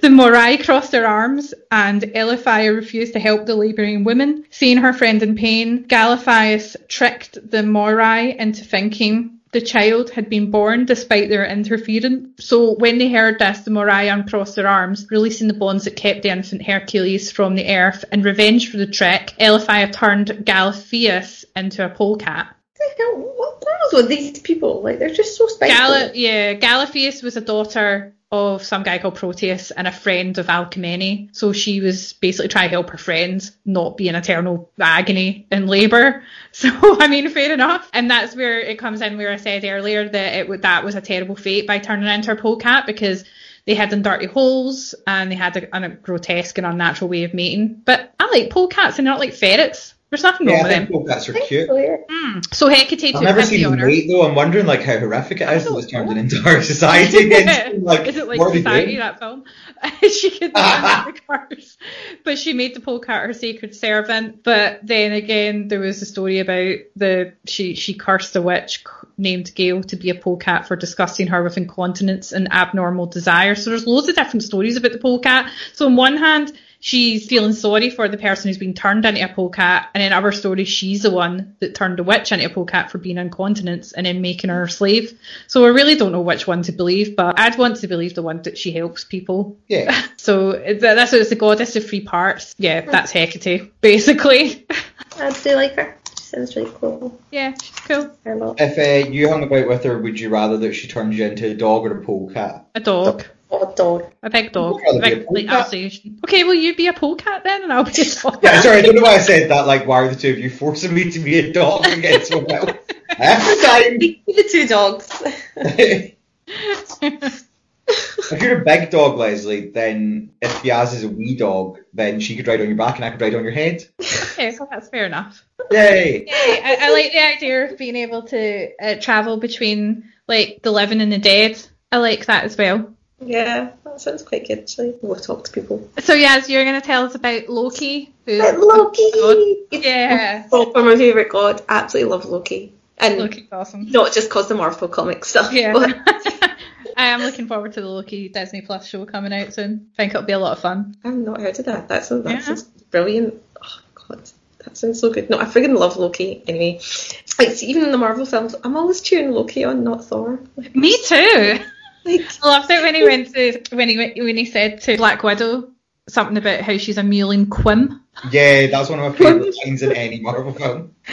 The Moirai crossed their arms, and Eileithyia refused to help the labouring women. Seeing her friend in pain, Galatheus tricked the Moirai into thinking the child had been born despite their interference. So when they heard this, the Moirai uncrossed their arms, releasing the bonds that kept the infant Hercules from the earth. In revenge for the trick, Eileithyia turned Galatheus into a polecat. What the hell? What girls with these people? Like they're just so spiteful. Gala, yeah, Galatheus was a daughter of some guy called Proteus and a friend of Alcmene. So she was basically trying to help her friends not be in eternal agony and labour. So I mean, fair enough. And that's where it comes in where I said earlier that it that was a terrible fate by turning into a polecat because they had them dirty holes and they had a, a grotesque and unnatural way of mating. But I like polecats and they're not like ferrets. There's nothing wrong Yeah, I with think them. polecats are cute. you, yeah. Mm. So Hecate I've never seen on them her. wait though. I'm wondering like how horrific it is that don't it's turned know. an entire society against. Like, Is it like what are they Society, that film? she could the cars, But she made the polecat her sacred servant. But then again, there was a story about the she she cursed a witch named Gail to be a polecat for disgusting her with incontinence and abnormal desire. So there's loads of different stories about the polecat. So on one hand, she's feeling sorry for the person who's been turned into a polecat, and in other stories, she's the one that turned a witch into a polecat for being incontinence and then making her a slave. So I really don't know which one to believe, but I'd want to believe the one that she helps people. Yeah. So it- that's it's the goddess of three parts. Yeah, that's Hecate, basically. I do like her. She sounds really cool. yeah, she's cool. I If uh, you hung about with her, would you rather that she turns you into a dog or a polecat? A dog. Oh, dog. A big dog. I'd A be a like. Alsatian. Okay, will you be a polecat then, and I'll be a dog? Yeah, sorry, I don't know why I said that. Like, why are the two of you forcing me to be a dog against someone else? Every time. The the two dogs. if you're a big dog, Leslie, then if Yaz is a wee dog, then she could ride on your back and I could ride on your head. okay, so that's fair enough. Yay! Yay, I, I like the idea of being able to uh, travel between like the living and the dead. I like that as well. Yeah, that sounds quite good actually. We'll talk to people. So yes, you're going to tell us about Loki. Who, Loki! God. Yeah, oh, Proper my favourite god. Absolutely love Loki. And Loki's awesome. not just cause the Marvel comic stuff. Yeah. But I am looking forward to the Loki Disney Plus show coming out soon. I think it'll be a lot of fun. I've not heard of that. That's that Yeah. sounds brilliant. Oh god. That sounds so good. No, I friggin' love Loki anyway. it's even in the Marvel films, I'm always cheering Loki on, not Thor. Me too. Like I loved it when he went to when he went, when he said to Black Widow something about how she's a mewling quim. Yeah, that's one of my favourite lines in any Marvel film.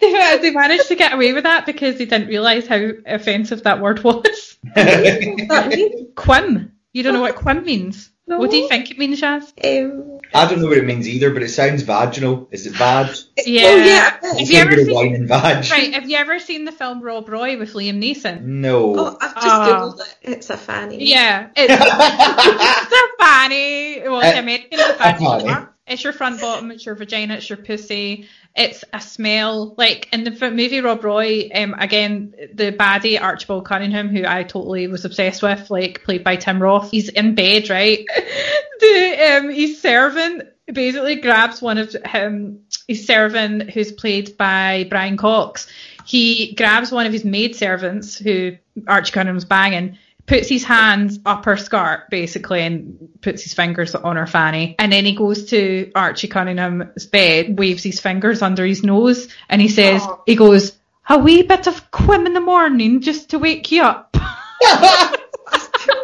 They, they managed to get away with that because they didn't realise how offensive that word was. that mean? Quim. You don't know what quim means. No. What do you think it means, Jazz? Um, I don't know what it means either, but it sounds vaginal. Is it vag? Yeah. Oh yeah. Have It's you ever of seen- wine and vag. Right, have you ever seen the film Rob Roy with Liam Neeson? No. Oh, I've just Ah. googled it. It's a fanny. Yeah, it's, it's a fanny. Well, it's Uh, American it's a fanny. It's your front bottom, it's your vagina, it's your pussy. It's a smell. Like in the movie Rob Roy, um, again, the baddie Archibald Cunningham, who I totally was obsessed with, like played by Tim Roth. He's in bed, right? the um, his servant basically grabs one of him. His servant, who's played by Brian Cox, he grabs one of his maid servants, who Archie Cunningham's banging, puts his hands up her skirt basically and puts his fingers on her fanny and then he goes to Archie Cunningham's bed waves his fingers under his nose and he says Aw. he goes a wee bit of quim in the morning just to wake you up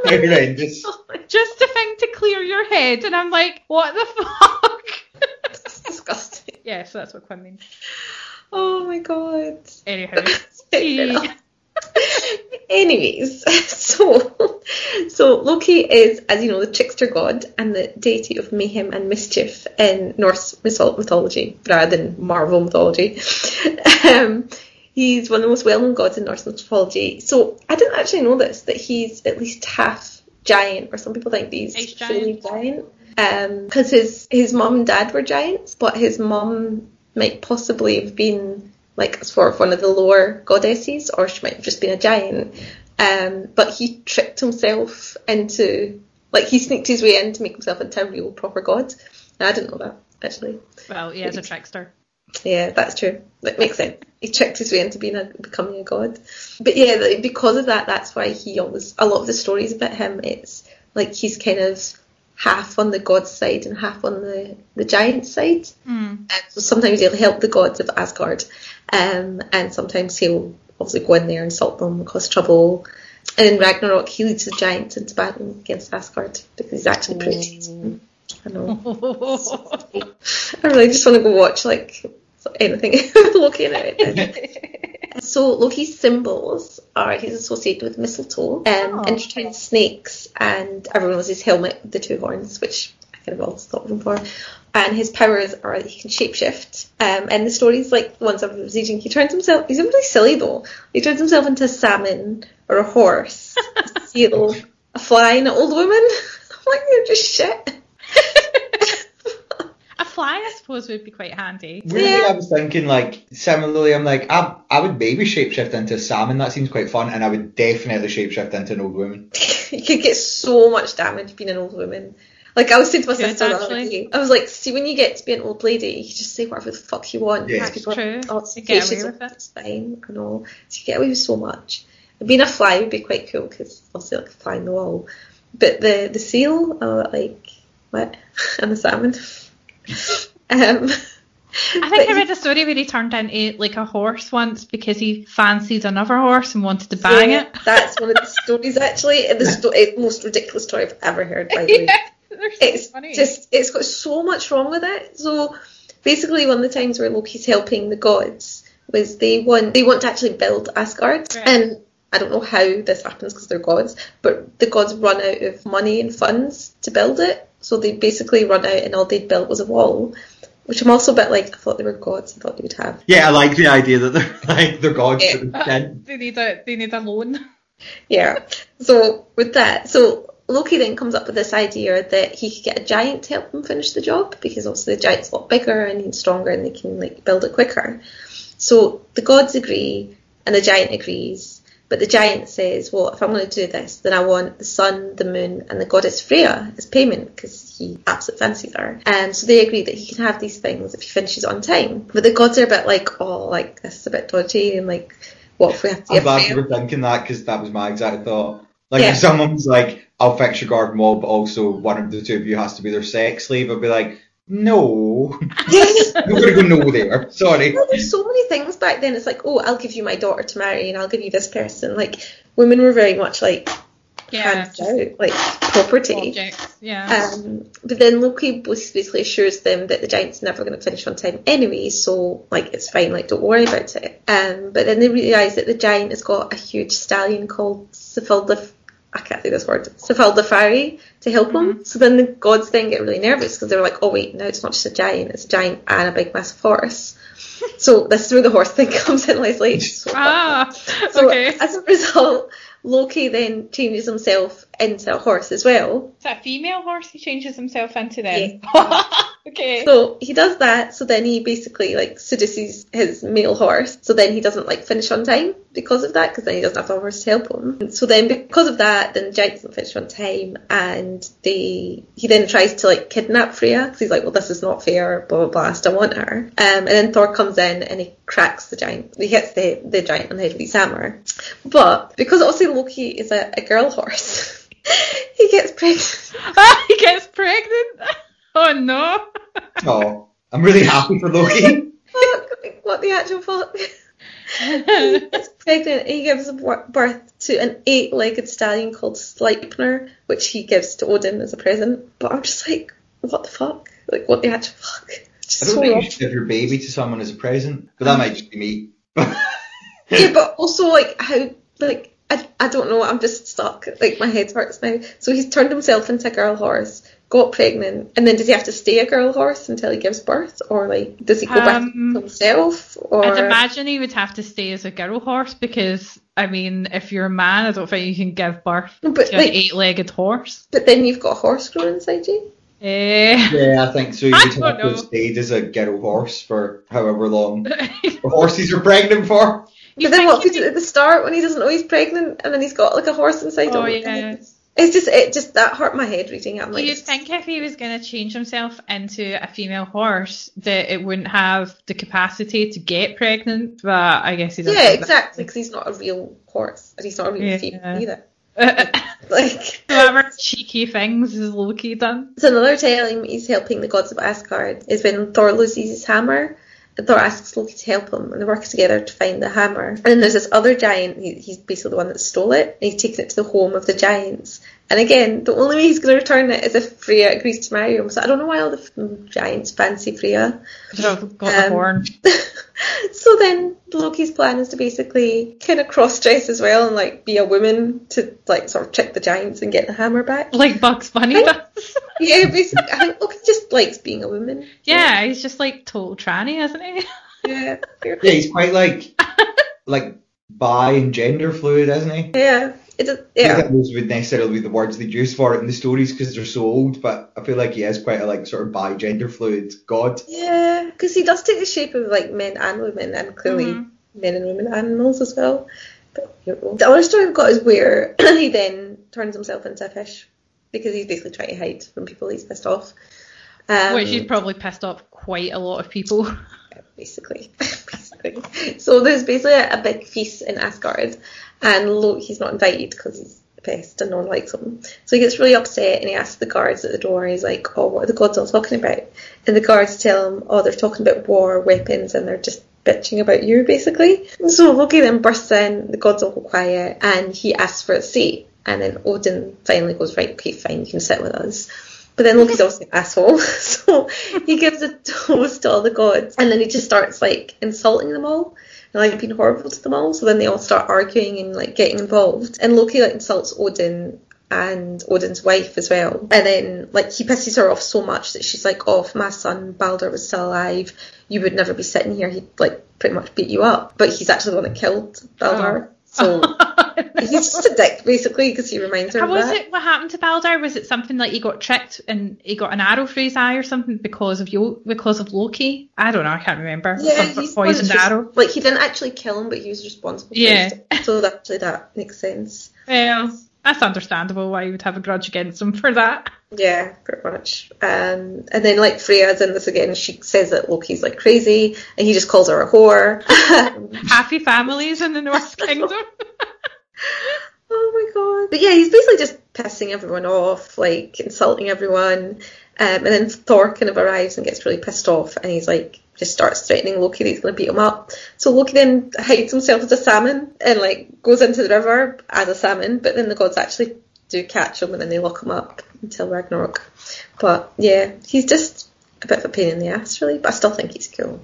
Horrendous. just a thing to clear your head and I'm like what the fuck That's disgusting. yeah so that's what quim means Oh my god. anyhow Fair enough. Anyways, so so Loki is, as you know, the trickster god and the deity of mayhem and mischief in Norse mythology rather than Marvel mythology. um, he's one of the most well-known gods in Norse mythology. So I didn't actually know this that he's at least half giant, or some people think that he's fully giant. Because his his mom and dad were giants, but his mom might possibly have been like sort of one of the lower goddesses, or she might have just been a giant. Um, but he tricked himself into like he sneaked his way in to make himself into a real proper god. And I didn't know that actually. Well, he is a trickster. Yeah, that's true. That makes sense. He tricked his way into being a becoming a god. But yeah, because of that, that's why he always a lot of the stories about him. It's like he's kind of half on the god's side and half on the the giant side. Mm. Um, so sometimes he'll help the gods of Asgard, um, and sometimes he'll obviously go in there and insult them, cause trouble. And in Ragnarok, he leads the giants into battle against Asgard because he's actually pretty. I know. I really just want to go watch like anything Loki in it. so Loki's symbols are he's associated with mistletoe, um, Oh. intertwined snakes, and everyone knows his helmet with the two horns, which I kind of always thought of him for. And his powers are that he can shapeshift. Um, and the stories like the ones I was reading, he turns himself. He's really silly though. He turns himself into a salmon or a horse, a seal, a fly, and an old woman. I'm like, you're just shit. a fly, I suppose, would be quite handy. Weirdly, Yeah. I was thinking like similarly. I'm like, I, I would maybe shapeshift into a salmon. That seems quite fun, and I would definitely shapeshift into an old woman. you could get so much damage being an old woman. Like I was saying to my Could, sister the other day, I was like, see, when you get to be an old lady, you just say whatever the fuck you want. Yeah. because That's people are, true. Oh, it's You get away with it. It's fine. I know. So you get away with so much. And being a fly would be quite cool because obviously like a fly in the wall. But the the seal, uh, like what? and the salmon. um, I think I read a story where he turned into like a horse once because he fancied another horse and wanted to bang yeah, it. That's one of the stories actually. The sto- it's the most ridiculous story I've ever heard. By the way. Yeah, so it's funny. just it's got so much wrong with it. So basically, one of the times where Loki's helping the gods was they want they want to actually build Asgard, Right. and I don't know how this happens because they're gods, but the gods run out of money and funds to build it, so they basically run out, and all they built was a wall. Which I'm also a bit like I thought they were gods. I thought they would have. Yeah, I like the idea that they're like they're gods. Yeah. to the extent. they need a they need a loan. Yeah. So with that, so Loki then comes up with this idea that he could get a giant to help him finish the job because obviously the giant's a lot bigger and he's stronger and they can like build it quicker. So the gods agree and the giant agrees, but the giant says, "Well, if I'm going to do this, then I want the sun, the moon, and the goddess Freya as payment because he absolutely fancies her." And so they agree that he can have these things if he finishes on time. But the gods are a bit like, "Oh, like this is a bit dodgy," and like, "What if we have to I'm glad you were thinking that because that was my exact thought. Like Yeah. if someone's like, "I'll fix your garden wall," but also one of the two of you has to be their sex slave, I'd be like, "No, Yes. I'm gonna go no there. Sorry." Well, there's so many things back then. It's like, oh, I'll give you my daughter to marry, and I'll give you this person. Like, women were very much like Yeah, out, like property. objects. Yeah. Um, but then Loki basically assures them that the giant's never going to finish on time anyway, so like it's fine, like don't worry about it. Um, but then they realise that the giant has got a huge stallion called Sifildif. I can't say this word. Sifildifari to help him. So then the gods then get really nervous because they're like, oh wait, now it's not just a giant, it's a giant and a big massive horse. so this is where the horse thing comes in, Leslie. So ah, So okay. as a result, Loki then changes himself into a horse as well. Is that a female horse he changes himself into then? Okay. So he does that, so then he basically like seduces his male horse. So then he doesn't like finish on time because of that, because then he doesn't have the horse to help him. So then because of that, then the giant doesn't finish on time, and they he then tries to like kidnap Freya because he's like, well, this is not fair, blah blah blah. I still want her. Um, and then Thor comes in and he cracks the giant. He hits the the giant on the head with his hammer. But because obviously Loki is a, a girl horse, he gets pregnant. He gets pregnant. Oh no. Oh, I'm really happy for Loki. Fuck, what the actual fuck? he gets pregnant. He gives birth to an eight-legged stallion called Sleipnir, which he gives to Odin as a present. But I'm just like, what the fuck? Like, what the actual fuck? Just I don't so think wrong. you should give your baby to someone as a present, but that might just be me. yeah, but also like how like I, I don't know. I'm just stuck. Like my head hurts now. So he's turned himself into a girl horse, got pregnant, and then does he have to stay a girl horse until he gives birth, or like does he go back Um, to himself? Or I'd imagine he would have to stay as a girl horse because, I mean, if you're a man, I don't think you can give birth but to an like, eight-legged horse. but then you've got a horse growing inside you. Eh. Yeah, I think so. You I would have don't to know. stayed as a girl horse for however long horses are pregnant for. You but then what if think he did at the start when he doesn't know he's pregnant and then he's got like a horse inside Oh, him? yeah. It's just it just that hurt my head reading it. Like, you think if he was going to change himself into a female horse, that it wouldn't have the capacity to get pregnant? But I guess he doesn't. yeah, exactly, because he's not a real horse and he's not a real Yeah. female either. Like Whatever cheeky things has Loki done. So another time he's helping the gods of Asgard is when Thor loses his hammer. Thor asks Loki to help him, and they work together to find the hammer. And then there's this other giant. He, he's basically the one that stole it, and he's taken it to the home of the giants. And again, the only way he's going to return it is if Freya agrees to marry him. So I don't know why all the giants fancy Freya. Because I've got the Um, horn. so then Loki's plan is to basically kind of cross dress as well and like be a woman to like sort of trick the giants and get the hammer back. Like Bugs Bunny does. Yeah, basically, I think Loki just likes being a woman. yeah, he's just like total tranny, isn't he? Yeah. Yeah, he's quite like like bi and gender fluid, isn't he? Yeah. It is, I don't think those would necessarily be the words they use for it in the stories because they're so old, but I feel like he is quite a like sort of bi gender fluid god. Yeah. Because he does take the shape of like men and women, and clearly Mhm. men and women animals as well. But you know. the other story I've got is where he then turns himself into a fish because he's basically trying to hide from people he's pissed off. Um, Which he's probably pissed off quite a lot of people. basically. basically. So there's basically a, a big feast in Asgard, and Loki's not invited because he's the best and no one likes him. So he gets really upset and he asks the guards at the door. He's like, "Oh, what are the gods all talking about?" And the guards tell him, "Oh, they're talking about war, weapons, and they're just." Bitching about you, basically. So Loki then bursts in, the gods all go quiet, and he asks for a seat. And then Odin finally goes, Right, okay, fine, you can sit with us. But then Loki's also an asshole, so he gives a toast to all the gods, and then he just starts like insulting them all and like being horrible to them all. So then they all start arguing and like getting involved, and Loki like insults Odin and Odin's wife as well, and then like he pisses her off so much that she's like, "Oh, if my son Balder was still alive, you would never be sitting here. He'd like pretty much beat you up." But he's actually the one that killed Balder, oh. so he's just a dick basically because he reminds her was that. it? What happened to Balder? Was it something like he got tricked and he got an arrow through his eye or something because of Yo- because of Loki? I don't know. I can't remember. Yeah, Some he's poisoned res- arrow. Like he didn't actually kill him, but he was responsible. For Yeah. it. So that- actually, that makes sense. Well, that's understandable why you would have a grudge against him for that. Yeah, pretty much. Um, and then like Freya's in this again. She says that Loki's like crazy, and he just calls her a whore. Happy families in the North Kingdom. Oh my god! But yeah, he's basically just pissing everyone off, like insulting everyone. Um, and then Thor kind of arrives and gets really pissed off, and he's like just starts threatening Loki that he's going to beat him up. So Loki then hides himself as a salmon and like goes into the river as a salmon, but then the gods actually do catch him and then they lock him up until Ragnarok. But yeah, he's just a bit of a pain in the ass, really. But I still think he's cool.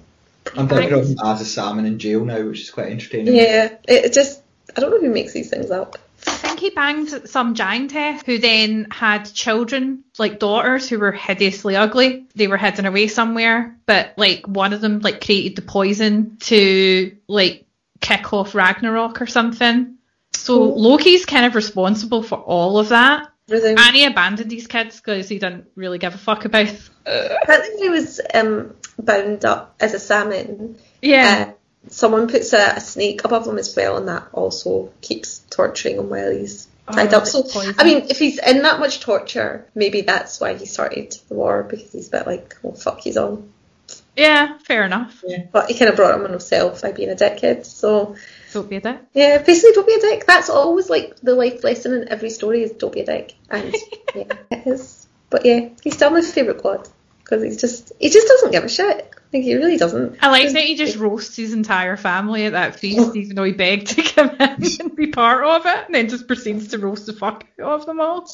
I'm thinking of him as a salmon in jail now, which is quite entertaining. Yeah, it it just I don't know who makes these things up. I think he banged some giantess who then had children, like daughters, who were hideously ugly. They were hidden away somewhere, but like one of them like created the poison to like kick off Ragnarok or something. So. Loki's kind of responsible for all of that. Really. And he abandoned these kids because he didn't really give a fuck about. Apparently, he was um, bound up as a salmon. Yeah. Uh, someone puts a, a snake above him as well, and that also keeps torturing him while he's oh, tied Oh, up. So, poison. I mean, if he's in that much torture, maybe that's why he started the war because he's a bit like, oh fuck, he's on. yeah, fair enough. But he kind of brought him on himself by being a dickhead. So, Don't be a dick. yeah, basically, don't be a dick. That's always like the life lesson in every story is don't be a dick. And yeah, it is. But yeah, he's still my favourite god because he's just he just doesn't give a shit. Like he really doesn't. I like that he just roasts his entire family at that feast, even though he begged to come in and be part of it, and then just proceeds to roast the fuck out of them all.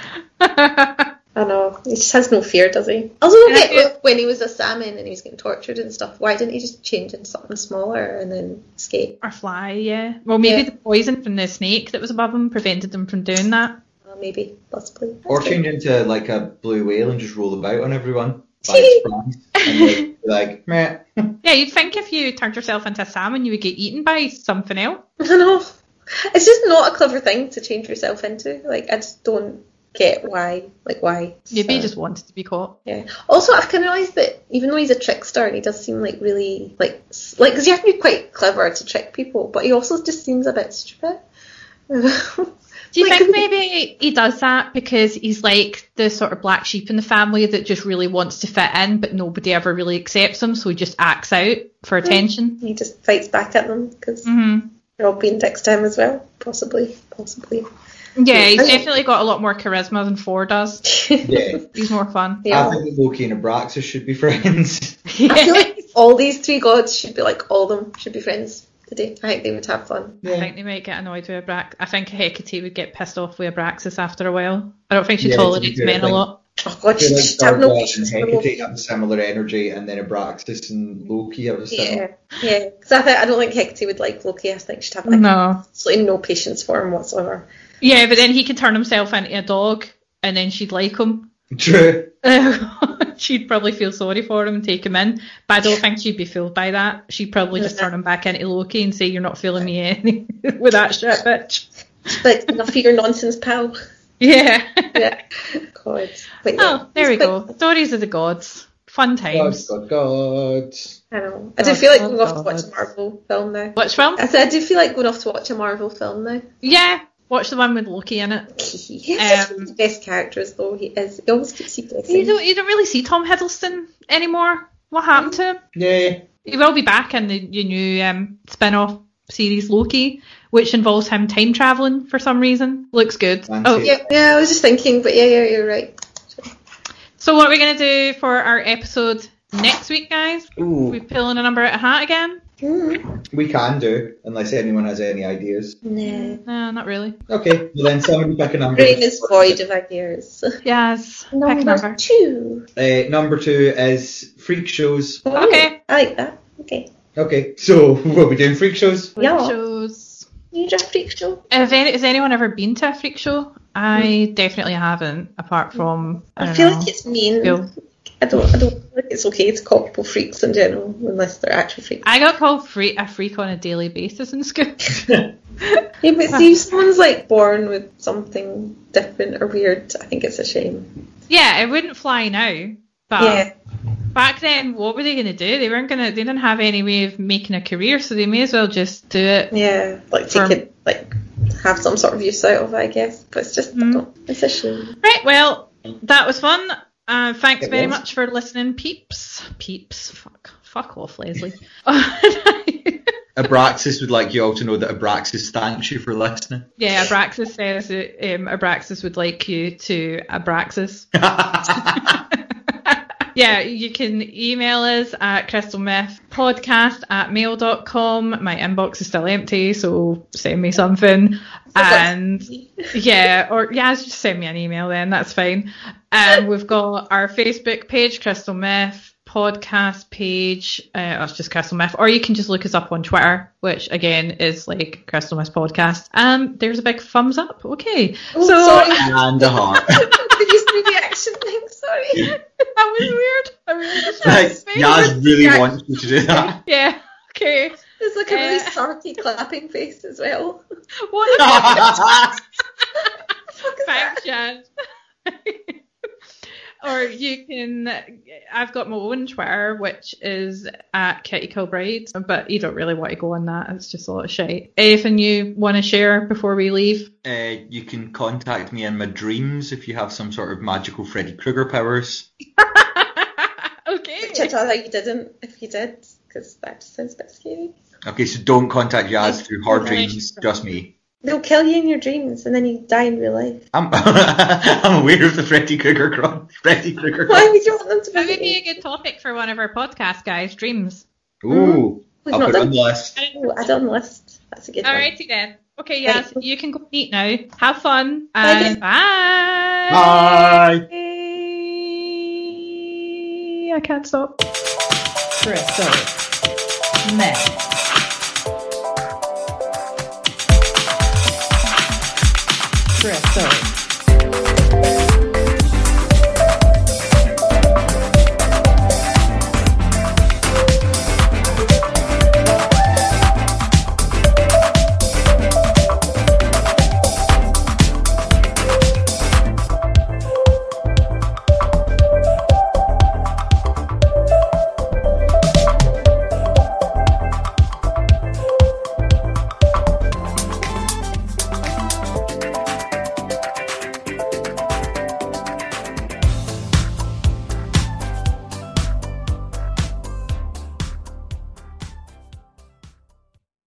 I know. He just has no fear, does he? Also, don't And I get feel- when he was a salmon and he was getting tortured and stuff. Why didn't he just change into something smaller and then escape? Or fly, yeah. Well, maybe Yeah. the poison from the snake that was above him prevented them from doing that. Uh, maybe, possibly. Or That's change into like a blue whale and just roll about on everyone. By its prongs. Like, be meh. Yeah, you'd think if you turned yourself into a salmon, you would get eaten by something else. good. I know. It's just not a clever thing to change yourself into. Like, I just don't get why. Like, why? Maybe he just wanted to be caught. Yeah. Also, I've kind of realised that even though he's a trickster and he does seem like really like like because you have to be quite clever to trick people, but he also just seems a bit stupid. Do you Like- think maybe he does that because he's like the sort of black sheep in the family that just really wants to fit in, but nobody ever really accepts him, so he just acts out for attention? he just fights back at them because hmm they're all being dicks to him as well. Possibly, possibly. Yeah, he's definitely got a lot more charisma than Thor does. Yeah. He's more fun. Yeah. I think that Loki and Abraxas should be friends. I feel like all these three gods should be like all of them should be friends today. I think they would have fun. I think they might get annoyed with Abrax. I think Hecate would get pissed off with Abraxas after a while. I don't think she Yeah, to be tolerates fair, men a lot. Oh god, I feel she like should have no patience and Hecate Loki. have similar energy, and then Abraxas and Loki have a similar. Yeah, yeah. Because I, think- I don't think Hecate would like Loki. I think she'd have like No. absolutely no patience for him whatsoever. Yeah, but then he could turn himself into a dog, and then she'd like him. True. she'd probably feel sorry for him and take him in, but I don't think she'd be fooled by that. She'd probably just turn him back into Loki and say, "You're not fooling me any with that shit, bitch." Like enough of your nonsense, pal. Yeah. Yeah. God. But yeah, oh, there we go. quite- Stories of the gods. Fun God, times. God, God. I know. I do feel like God, going off to watch a Marvel film now. Which film? I said I do feel like going off to watch a Marvel film now. Yeah, watch the one with Loki in it. He's just Um, the best characters though. He is. He always keeps you You don't, you don't really see Tom Hiddleston anymore. What happened to him? Yeah. He will be back in the, the new um, spin-off series Loki, which involves him time traveling for some reason. Looks good. Fancy Oh. Yeah, yeah. I was just thinking, but yeah, yeah, you're right. so what are we gonna do for our episode next week, guys? Ooh, we pulling a number out of hat again? Mm. we can do, unless anyone has any ideas. Nah. No, not really. Okay, well then somebody pick a number. Brain is void of ideas. Yes, pick a Number number. two. Uh, number two is freak shows. Oh, Okay. I like that. Okay. Okay, so what are we doing? Freak shows? Yeah. Shows. You just freak show. Have any, has anyone ever been to a freak show? I definitely haven't, apart from I, I, feel know. like it's mean. Phil. I don't. I don't feel like it's okay to call people freaks in general, unless they're actually freaks. I got called freak, a freak on a daily basis in school. Yeah, but see, if someone's like born with something different or weird, I think it's a shame. yeah, it wouldn't fly now, but yeah. back then, what were they going to do? They weren't going to. They didn't have any way of making a career, so they may as well just do it. Yeah. Like take it, like have some sort of use out of it, I guess. But it's just, I mm. don't, it's a shame. Right. Well, that was fun. Uh, thanks It very was. much for listening, peeps. Peeps. Fuck. Fuck off, Leslie. Abraxas would like you all to know that Abraxas thanks you for listening. yeah, Abraxas says um, Abraxas would like you to Abraxas. yeah, you can email us at crystalmethpodcast at mail.com. My inbox is still empty, so send me something. And yeah, or yeah, just send me an email then, that's fine. Um, we've got our Facebook page, Crystal Meth podcast page. Uh, that's just Crystal Meth, or you can just look us up on Twitter, which again is like Crystal Meth podcast. Um, there's a big thumbs up. Okay, Oh, so sorry. and a heart. Did you see the action thing? Sorry. that was weird. I really just like, had to Yaz really Yeah. wants you to do that. Yeah. Okay. There's like a really Uh, sarky clapping face as well. What? the Fuck is that? Thanks, Jan. Or you can, I've got my own Twitter, which is at Kitty Kilbride, but you don't really want to go on that. It's just a lot of shit. Anything you want to share before we leave? Uh, you can contact me in my dreams if you have some sort of magical Freddy Krueger powers. okay. Which I'd rather you didn't if you did, because that just sounds a bit scary. Okay, so don't contact Yaz through her Okay. dreams, just me. They'll kill you in your dreams and then you die in real life. I'm, I'm aware of the Freddy Krueger cron- Freddy Krueger. Why would you want them to That be? would be a good topic for one of our podcasts, guys. Dreams. Ooh, We've I'll not put it on the list. Oh, add on the list. That's a good one. Alrighty then. Okay, Right. yes, you can go eat now. Have fun Bye, and guys. bye. Bye. Bye. can't stop. Crystal. Meth. Crystal.